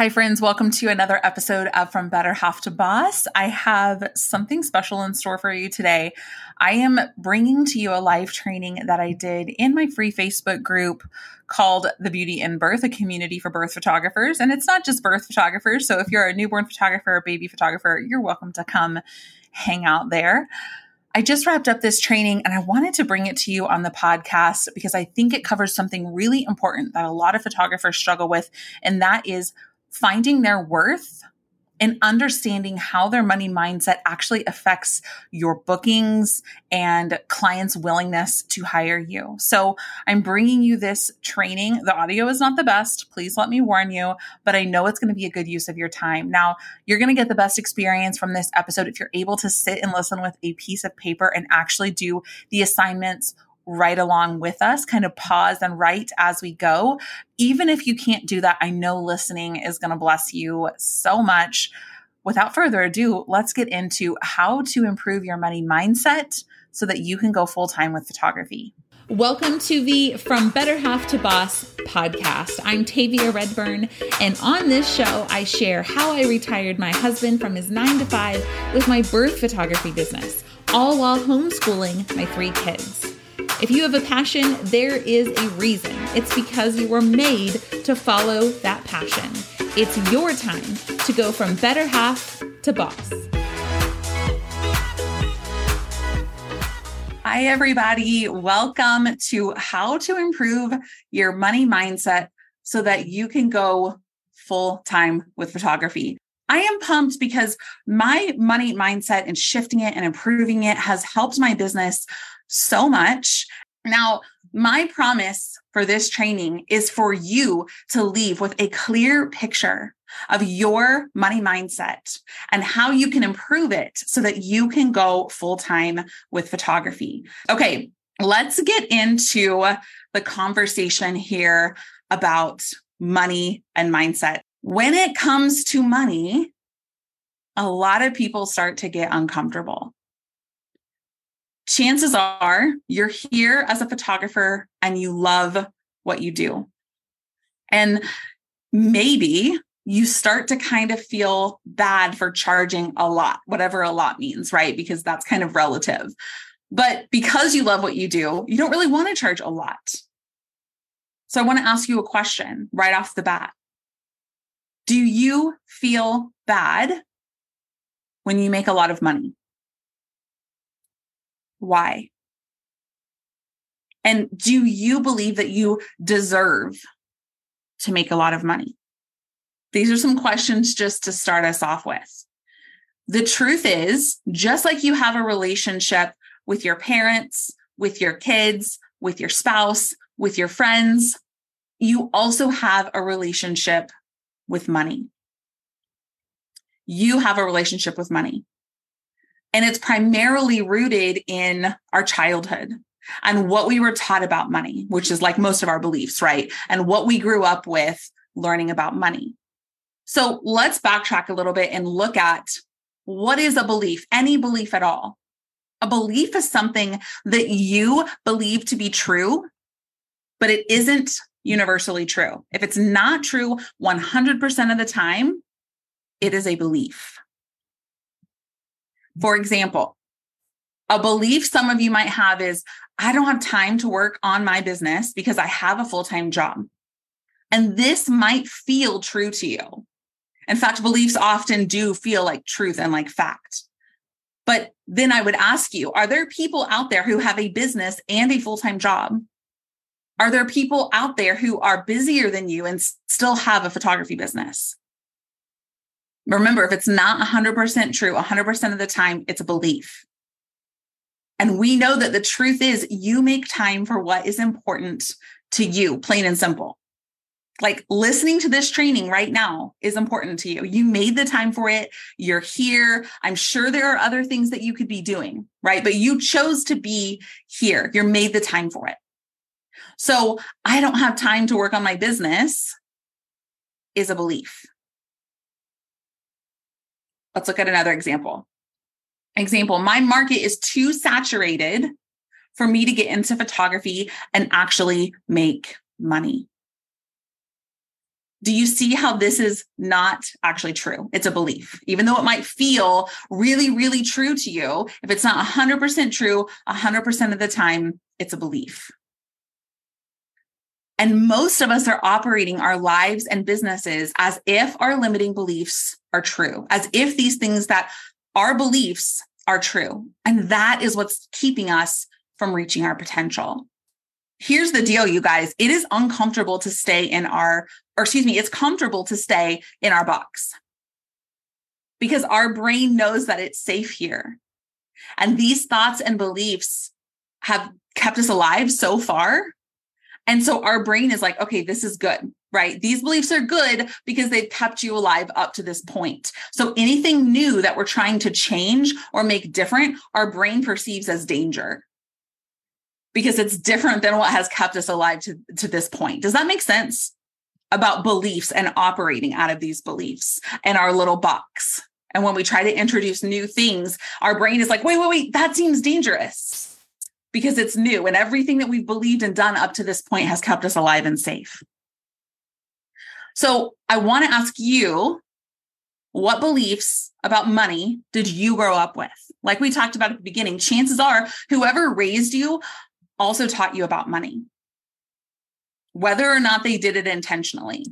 Hi, friends. Welcome to another episode of From Better Half to Boss. I have something special in store for you today. I am bringing to you a live training that I did in my free Facebook group called The Beauty in Birth, a community for birth photographers. And it's not just birth photographers. So if you're a newborn photographer or baby photographer, you're welcome to come hang out there. I just wrapped up this training and I wanted to bring it to you on the podcast because I think it covers something really important that a lot of photographers struggle with, and that is finding their worth and understanding how their money mindset actually affects your bookings and clients' willingness to hire you. So, I'm bringing you this training. The audio is not the best. Please let me warn you, but I know it's going to be a good use of your time. Now, you're going to get the best experience from this episode if you're able to sit and listen with a piece of paper and actually do the assignments right along with us, kind of pause and write as we go. Even if you can't do that, I know listening is going to bless you so much. Without further ado, let's get into how to improve your money mindset so that you can go full time with photography. Welcome to the From Better Half to Boss podcast. I'm Tavia Redburn, and on this show, I share how I retired my husband from his nine to five with my birth photography business, all while homeschooling my three kids. If you have a passion, there is a reason. It's because you were made to follow that passion. It's your time to go from better half to boss. Hi, everybody. Welcome to How to Improve Your Money Mindset so that you can go full time with photography. I am pumped because my money mindset and shifting it and improving it has helped my business so much. Now, my promise for this training is for you to leave with a clear picture of your money mindset and how you can improve it so that you can go full time with photography. Okay, let's get into the conversation here about money and mindset. When it comes to money, a lot of people start to get uncomfortable chances are you're here as a photographer and you love what you do. And maybe you start to kind of feel bad for charging a lot, whatever a lot means, right? Because that's kind of relative. But because you love what you do, you don't really want to charge a lot. So I want to ask you a question right off the bat. Do you feel bad when you make a lot of money? Why? And do you believe that you deserve to make a lot of money? These are some questions just to start us off with. The truth is, just like you have a relationship with your parents, with your kids, with your spouse, with your friends, you also have a relationship with money. You have a relationship with money. And it's primarily rooted in our childhood and what we were taught about money, which is like most of our beliefs, right? And what we grew up with learning about money. So let's backtrack a little bit and look at what is a belief, any belief at all. A belief is something that you believe to be true, but it isn't universally true. If it's not true 100% of the time, it is a belief. For example, a belief some of you might have is I don't have time to work on my business because I have a full time job. And this might feel true to you. In fact, beliefs often do feel like truth and like fact. But then I would ask you are there people out there who have a business and a full time job? Are there people out there who are busier than you and still have a photography business? Remember, if it's not 100% true, 100% of the time, it's a belief. And we know that the truth is you make time for what is important to you, plain and simple. Like listening to this training right now is important to you. You made the time for it. You're here. I'm sure there are other things that you could be doing, right? But you chose to be here. You're made the time for it. So I don't have time to work on my business is a belief. Let's look at another example. Example, my market is too saturated for me to get into photography and actually make money. Do you see how this is not actually true? It's a belief. Even though it might feel really, really true to you, if it's not 100% true, 100% of the time, it's a belief. And most of us are operating our lives and businesses as if our limiting beliefs are true, as if these things that our beliefs are true. And that is what's keeping us from reaching our potential. Here's the deal, you guys. It is uncomfortable to stay in our, or excuse me, it's comfortable to stay in our box because our brain knows that it's safe here. And these thoughts and beliefs have kept us alive so far. And so our brain is like, okay, this is good, right? These beliefs are good because they've kept you alive up to this point. So anything new that we're trying to change or make different, our brain perceives as danger because it's different than what has kept us alive to, to this point. Does that make sense? About beliefs and operating out of these beliefs and our little box. And when we try to introduce new things, our brain is like, wait, wait, wait, that seems dangerous because it's new. And everything that we've believed and done up to this point has kept us alive and safe. So I want to ask you what beliefs about money did you grow up with? Like we talked about at the beginning, chances are whoever raised you also taught you about money, whether or not they did it intentionally.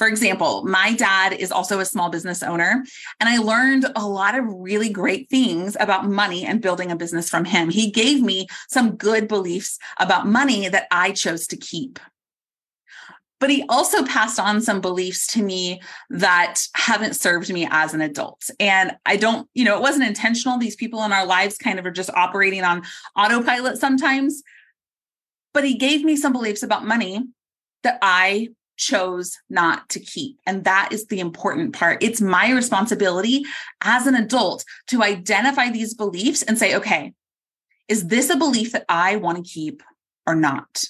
For example, my dad is also a small business owner, and I learned a lot of really great things about money and building a business from him. He gave me some good beliefs about money that I chose to keep. But he also passed on some beliefs to me that haven't served me as an adult. And I don't, you know, it wasn't intentional. These people in our lives kind of are just operating on autopilot sometimes. But he gave me some beliefs about money that I chose not to keep. And that is the important part. It's my responsibility as an adult to identify these beliefs and say, okay, is this a belief that I want to keep or not?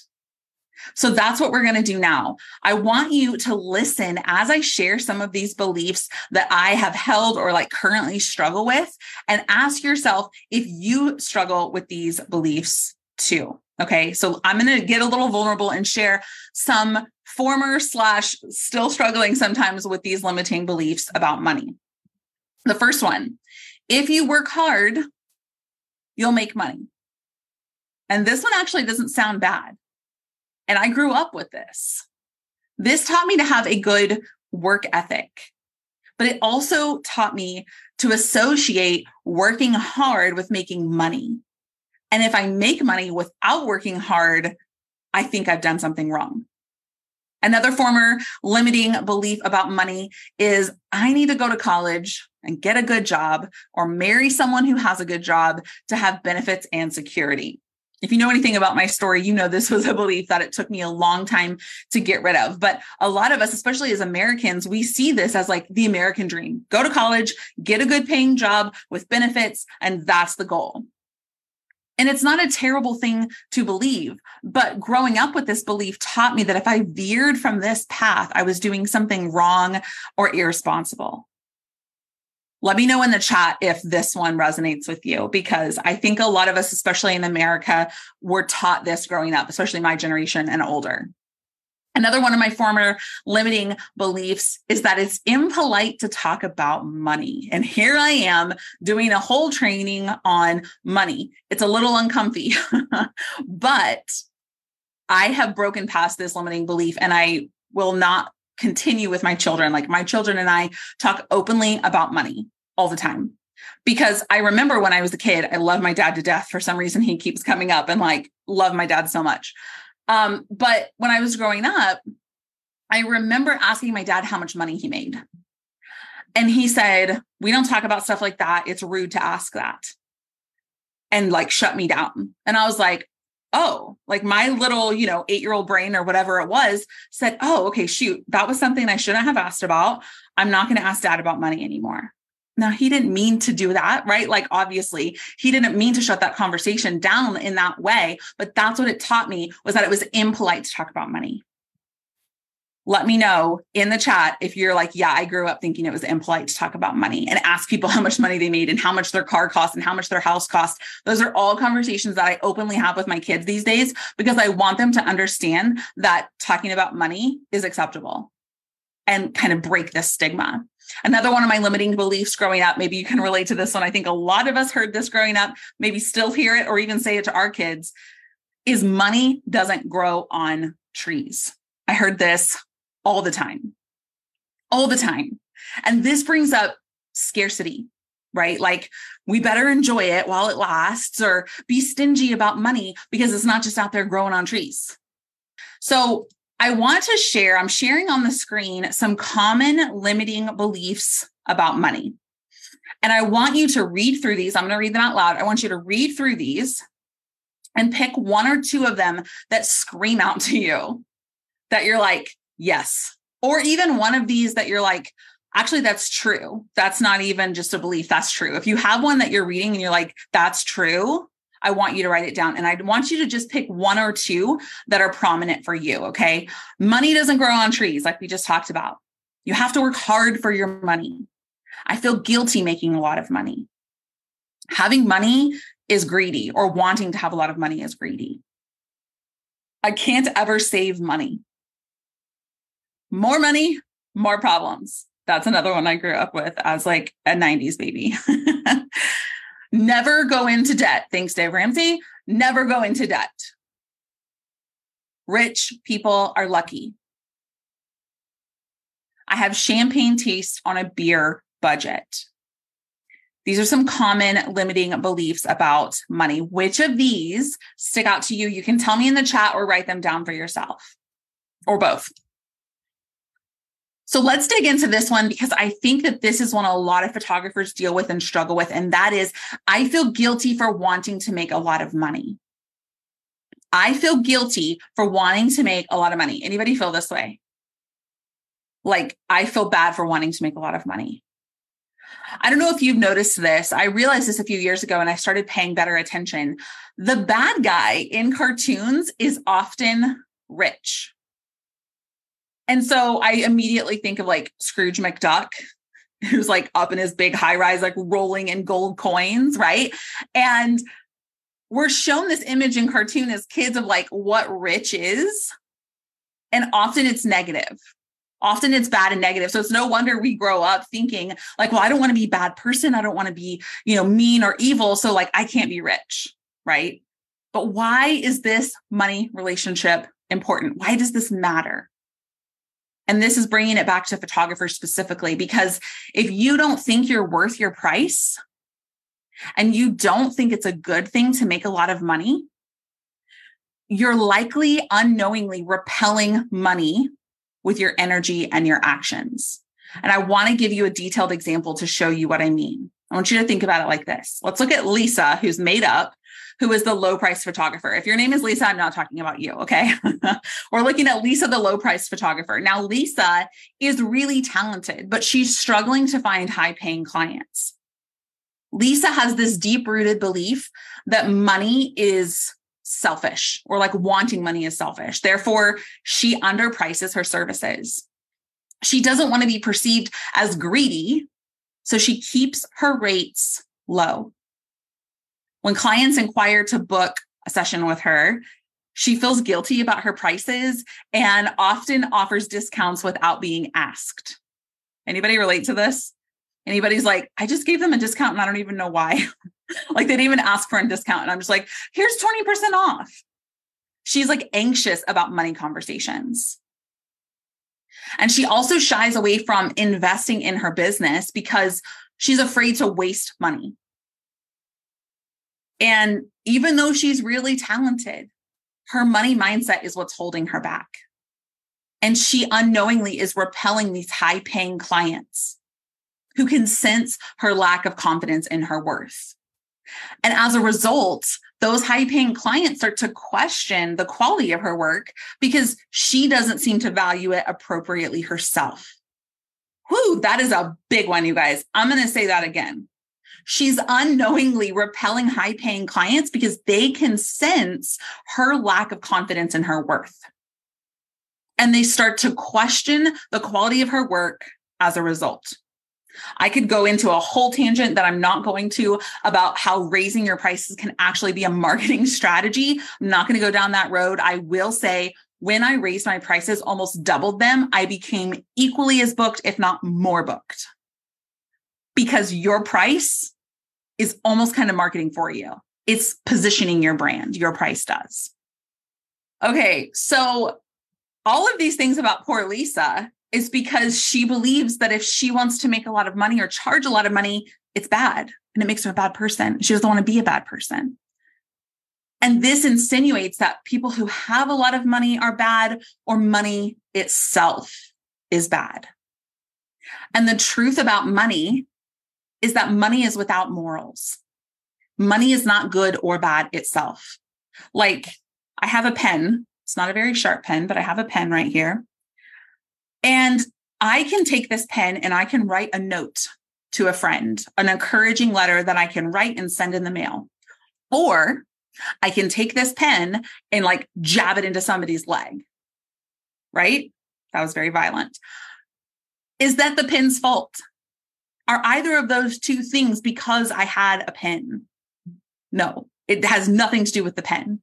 So that's what we're going to do now. I want you to listen as I share some of these beliefs that I have held or like currently struggle with and ask yourself if you struggle with these beliefs too. Okay. So I'm going to get a little vulnerable and share some former slash still struggling sometimes with these limiting beliefs about money. The first one, if you work hard, you'll make money. And this one actually doesn't sound bad. And I grew up with this. This taught me to have a good work ethic, but it also taught me to associate working hard with making money. And if I make money without working hard, I think I've done something wrong. Another former limiting belief about money is I need to go to college and get a good job or marry someone who has a good job to have benefits and security if you know anything about my story, you know this was a belief that it took me a long time to get rid of. But a lot of us, especially as Americans, we see this as like the American dream go to college, get a good paying job with benefits, and that's the goal. And it's not a terrible thing to believe, but growing up with this belief taught me that if I veered from this path, I was doing something wrong or irresponsible. Let me know in the chat if this one resonates with you, because I think a lot of us, especially in America, were taught this growing up, especially my generation and older. Another one of my former limiting beliefs is that it's impolite to talk about money. And here I am doing a whole training on money. It's a little uncomfy, but I have broken past this limiting belief and I will not continue with my children. Like my children and I talk openly about money all the time. Because I remember when I was a kid, I love my dad to death. For some reason, he keeps coming up and like love my dad so much. Um, but when I was growing up, I remember asking my dad how much money he made. And he said, We don't talk about stuff like that. It's rude to ask that. And like shut me down. And I was like, oh, like my little, you know, eight year old brain or whatever it was said, oh, okay, shoot, that was something I shouldn't have asked about. I'm not going to ask dad about money anymore. Now, he didn't mean to do that, right? Like, obviously, he didn't mean to shut that conversation down in that way. But that's what it taught me was that it was impolite to talk about money. let me know in the chat if you're like, yeah, I grew up thinking it was impolite to talk about money and ask people how much money they made and how much their car cost and how much their house cost. Those are all conversations that I openly have with my kids these days because I want them to understand that talking about money is acceptable and kind of break this stigma. Another one of my limiting beliefs growing up, maybe you can relate to this one. I think a lot of us heard this growing up, maybe still hear it or even say it to our kids, is money doesn't grow on trees. I heard this all the time, all the time. And this brings up scarcity, right? Like we better enjoy it while it lasts or be stingy about money because it's not just out there growing on trees. So I want to share, I'm sharing on the screen some common limiting beliefs about money. And I want you to read through these. I'm going to read them out loud. I want you to read through these and pick one or two of them that scream out to you that you're like, yes. Or even one of these that you're like, actually, that's true. That's not even just a belief. That's true. If you have one that you're reading and you're like, that's true, I want you to write it down. And I want you to just pick one or two that are prominent for you. Okay. Money doesn't grow on trees, like we just talked about. You have to work hard for your money. I feel guilty making a lot of money. Having money is greedy, or wanting to have a lot of money is greedy. I can't ever save money more money, more problems. That's another one I grew up with as like a 90s baby. Never go into debt. Thanks, Dave Ramsey. Never go into debt. Rich people are lucky. I have champagne taste on a beer budget. These are some common limiting beliefs about money. Which of these stick out to you? You can tell me in the chat or write them down for yourself or both. So let's dig into this one because I think that this is one a lot of photographers deal with and struggle with. And that is, I feel guilty for wanting to make a lot of money. I feel guilty for wanting to make a lot of money. Anybody feel this way? Like, I feel bad for wanting to make a lot of money. I don't know if you've noticed this. I realized this a few years ago and I started paying better attention. The bad guy in cartoons is often rich. And so I immediately think of like Scrooge McDuck, who's like up in his big high rise, like rolling in gold coins, right? And we're shown this image in cartoon as kids of like what rich is. And often it's negative. Often it's bad and negative. So it's no wonder we grow up thinking like, well, I don't want to be a bad person. I don't want to be, you know, mean or evil. So like I can't be rich, right? But why is this money relationship important? Why does this matter? And this is bringing it back to photographers specifically, because if you don't think you're worth your price and you don't think it's a good thing to make a lot of money, you're likely unknowingly repelling money with your energy and your actions. And I want to give you a detailed example to show you what I mean. I want you to think about it like this. Let's look at Lisa, who's made up who is the low price photographer. If your name is Lisa, I'm not talking about you. Okay. We're looking at Lisa, the low price photographer. Now, Lisa is really talented, but she's struggling to find high paying clients. Lisa has this deep rooted belief that money is selfish or like wanting money is selfish. Therefore, she underprices her services. She doesn't want to be perceived as greedy. So she keeps her rates low. When clients inquire to book a session with her, she feels guilty about her prices and often offers discounts without being asked. Anybody relate to this? Anybody's like, I just gave them a discount and I don't even know why. like they didn't even ask for a discount. And I'm just like, here's 20% off. She's like anxious about money conversations. And she also shies away from investing in her business because she's afraid to waste money. And even though she's really talented, her money mindset is what's holding her back. And she unknowingly is repelling these high paying clients who can sense her lack of confidence in her worth. And as a result, those high paying clients start to question the quality of her work because she doesn't seem to value it appropriately herself. Whoo, that is a big one, you guys. I'm going to say that again she's unknowingly repelling high paying clients because they can sense her lack of confidence in her worth. And they start to question the quality of her work as a result. I could go into a whole tangent that I'm not going to about how raising your prices can actually be a marketing strategy. I'm not going to go down that road. I will say when I raised my prices, almost doubled them, I became equally as booked, if not more booked. Because your price is almost kind of marketing for you. It's positioning your brand, your price does. Okay, so all of these things about poor Lisa is because she believes that if she wants to make a lot of money or charge a lot of money, it's bad and it makes her a bad person. She doesn't want to be a bad person. And this insinuates that people who have a lot of money are bad or money itself is bad. And the truth about money is that money is without morals. Money is not good or bad itself. Like I have a pen. It's not a very sharp pen, but I have a pen right here. And I can take this pen and I can write a note to a friend, an encouraging letter that I can write and send in the mail. Or I can take this pen and like jab it into somebody's leg. Right? That was very violent. Is that the pen's fault? Are either of those two things because I had a pen? No, it has nothing to do with the pen.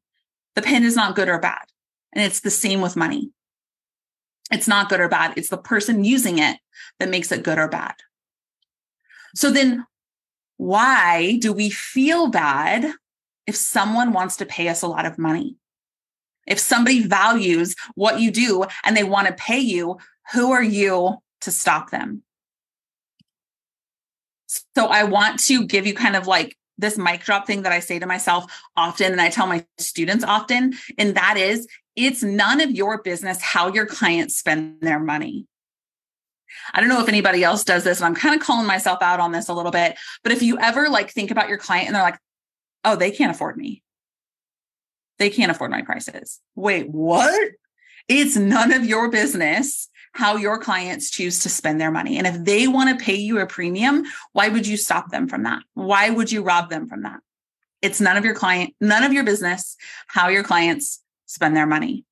The pen is not good or bad. And it's the same with money. It's not good or bad. It's the person using it that makes it good or bad. So then, why do we feel bad if someone wants to pay us a lot of money? If somebody values what you do and they want to pay you, who are you to stop them? So I want to give you kind of like this mic drop thing that I say to myself often and I tell my students often. And that is it's none of your business how your clients spend their money. I don't know if anybody else does this, and I'm kind of calling myself out on this a little bit. But if you ever like think about your client and they're like, oh, they can't afford me. They can't afford my prices. Wait, what? It's none of your business how your clients choose to spend their money. And if they want to pay you a premium, why would you stop them from that? Why would you rob them from that? It's none of your client, none of your business how your clients spend their money.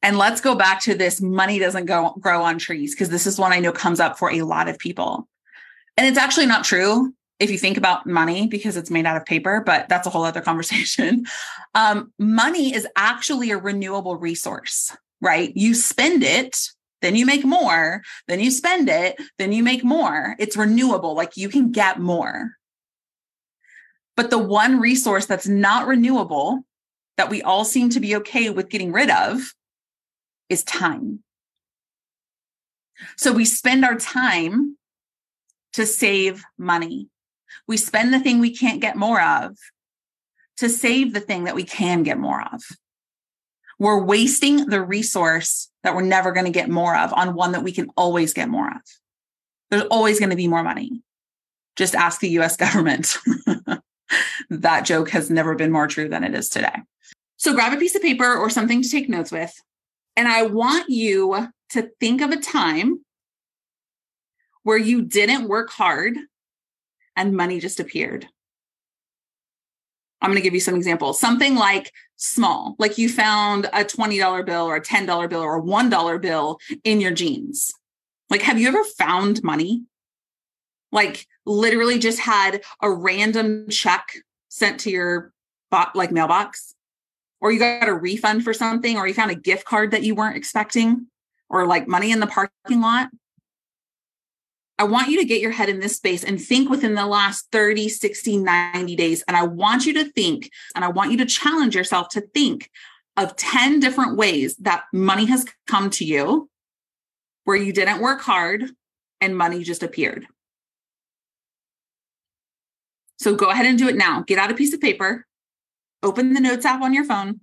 And let's go back to this money doesn't go grow on trees because this is one I know comes up for a lot of people. And it's actually not true if you think about money because it's made out of paper, but that's a whole other conversation. Um, money is actually a renewable resource, right? You spend it, then you make more, then you spend it, then you make more. It's renewable, like you can get more. But the one resource that's not renewable that we all seem to be okay with getting rid of is time. So we spend our time to save money. We spend the thing we can't get more of to save the thing that we can get more of. We're wasting the resource that we're never going to get more of on one that we can always get more of. There's always going to be more money. Just ask the US government. that joke has never been more true than it is today. So grab a piece of paper or something to take notes with. And I want you to think of a time where you didn't work hard and money just appeared. I'm going to give you some examples. Something like small, like you found a $20 bill or a $10 bill or a $1 bill in your jeans. Like, have you ever found money? Like, literally just had a random check sent to your bot, like mailbox, or you got a refund for something, or you found a gift card that you weren't expecting, or like money in the parking lot. I want you to get your head in this space and think within the last 30, 60, 90 days. And I want you to think, and I want you to challenge yourself to think of 10 different ways that money has come to you where you didn't work hard and money just appeared. So go ahead and do it now. Get out a piece of paper, open the notes app on your phone.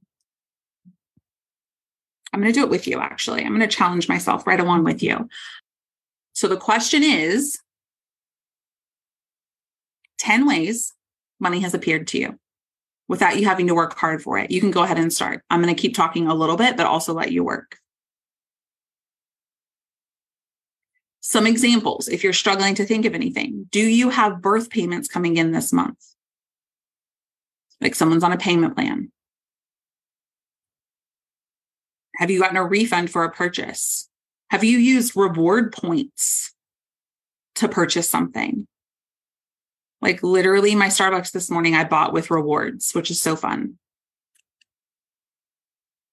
I'm going to do it with you, actually. I'm going to challenge myself right along with you. So the question is 10 ways money has appeared to you without you having to work hard for it. You can go ahead and start. I'm going to keep talking a little bit, but also let you work. Some examples, if you're struggling to think of anything, do you have birth payments coming in this month? Like someone's on a payment plan. Have you gotten a refund for a purchase? Have you used reward points to purchase something? Like literally, my Starbucks this morning, I bought with rewards, which is so fun.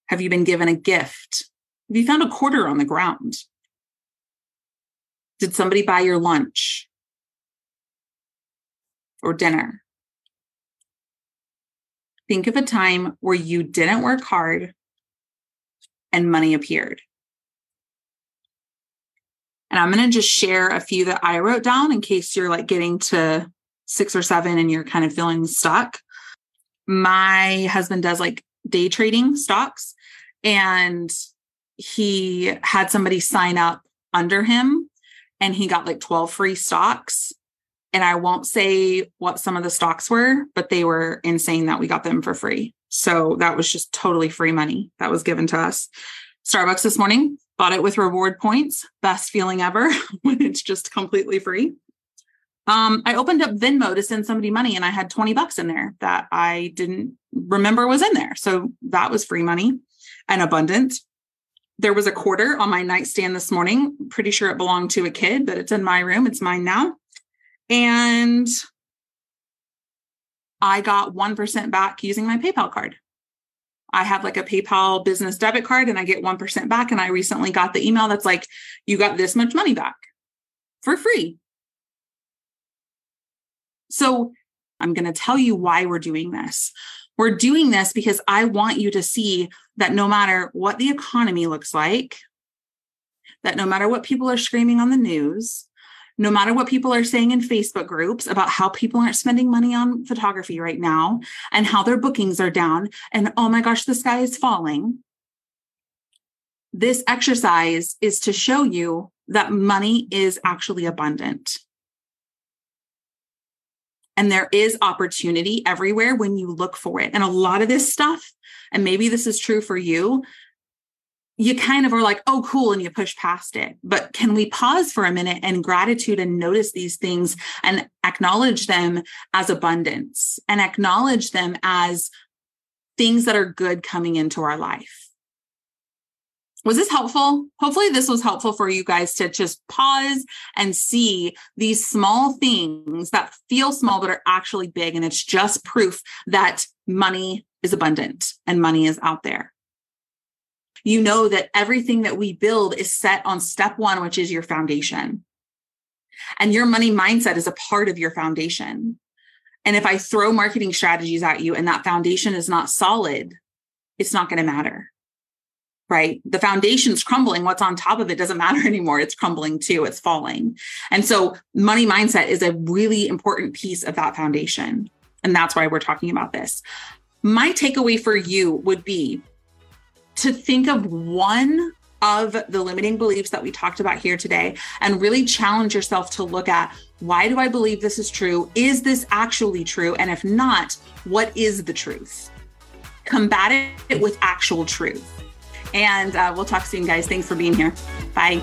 Have you been given a gift? Have you found a quarter on the ground? Did somebody buy your lunch or dinner? Think of a time where you didn't work hard and money appeared. And I'm going to just share a few that I wrote down in case you're like getting to six or seven and you're kind of feeling stuck. My husband does like day trading stocks and he had somebody sign up under him and he got like 12 free stocks. And I won't say what some of the stocks were, but they were insane that we got them for free. So that was just totally free money that was given to us. Starbucks this morning, bought it with reward points. Best feeling ever when it's just completely free. Um, I opened up Venmo to send somebody money and I had 20 bucks in there that I didn't remember was in there. So that was free money and abundant. There was a quarter on my nightstand this morning. Pretty sure it belonged to a kid, but it's in my room. It's mine now. And I got 1% back using my PayPal card. I have like a PayPal business debit card and I get 1% back. And I recently got the email that's like, you got this much money back for free. So I'm going to tell you why we're doing this. We're doing this because I want you to see that no matter what the economy looks like, that no matter what people are screaming on the news, no matter what people are saying in Facebook groups about how people aren't spending money on photography right now and how their bookings are down, and oh my gosh, the sky is falling. This exercise is to show you that money is actually abundant. And there is opportunity everywhere when you look for it. And a lot of this stuff, and maybe this is true for you, you kind of are like, oh, cool, and you push past it. But can we pause for a minute and gratitude and notice these things and acknowledge them as abundance and acknowledge them as things that are good coming into our life? Was this helpful? Hopefully, this was helpful for you guys to just pause and see these small things that feel small but are actually big. And it's just proof that money is abundant and money is out there. You know that everything that we build is set on step one, which is your foundation. And your money mindset is a part of your foundation. And if I throw marketing strategies at you and that foundation is not solid, it's not going to matter right? The foundation's crumbling. What's on top of it doesn't matter anymore. It's crumbling too, it's falling. And so, money mindset is a really important piece of that foundation. And that's why we're talking about this. My takeaway for you would be to think of one of the limiting beliefs that we talked about here today and really challenge yourself to look at why do I believe this is true? Is this actually true? And if not, what is the truth? Combat it with actual truth. And uh, we'll talk soon, guys. Thanks for being here. Bye.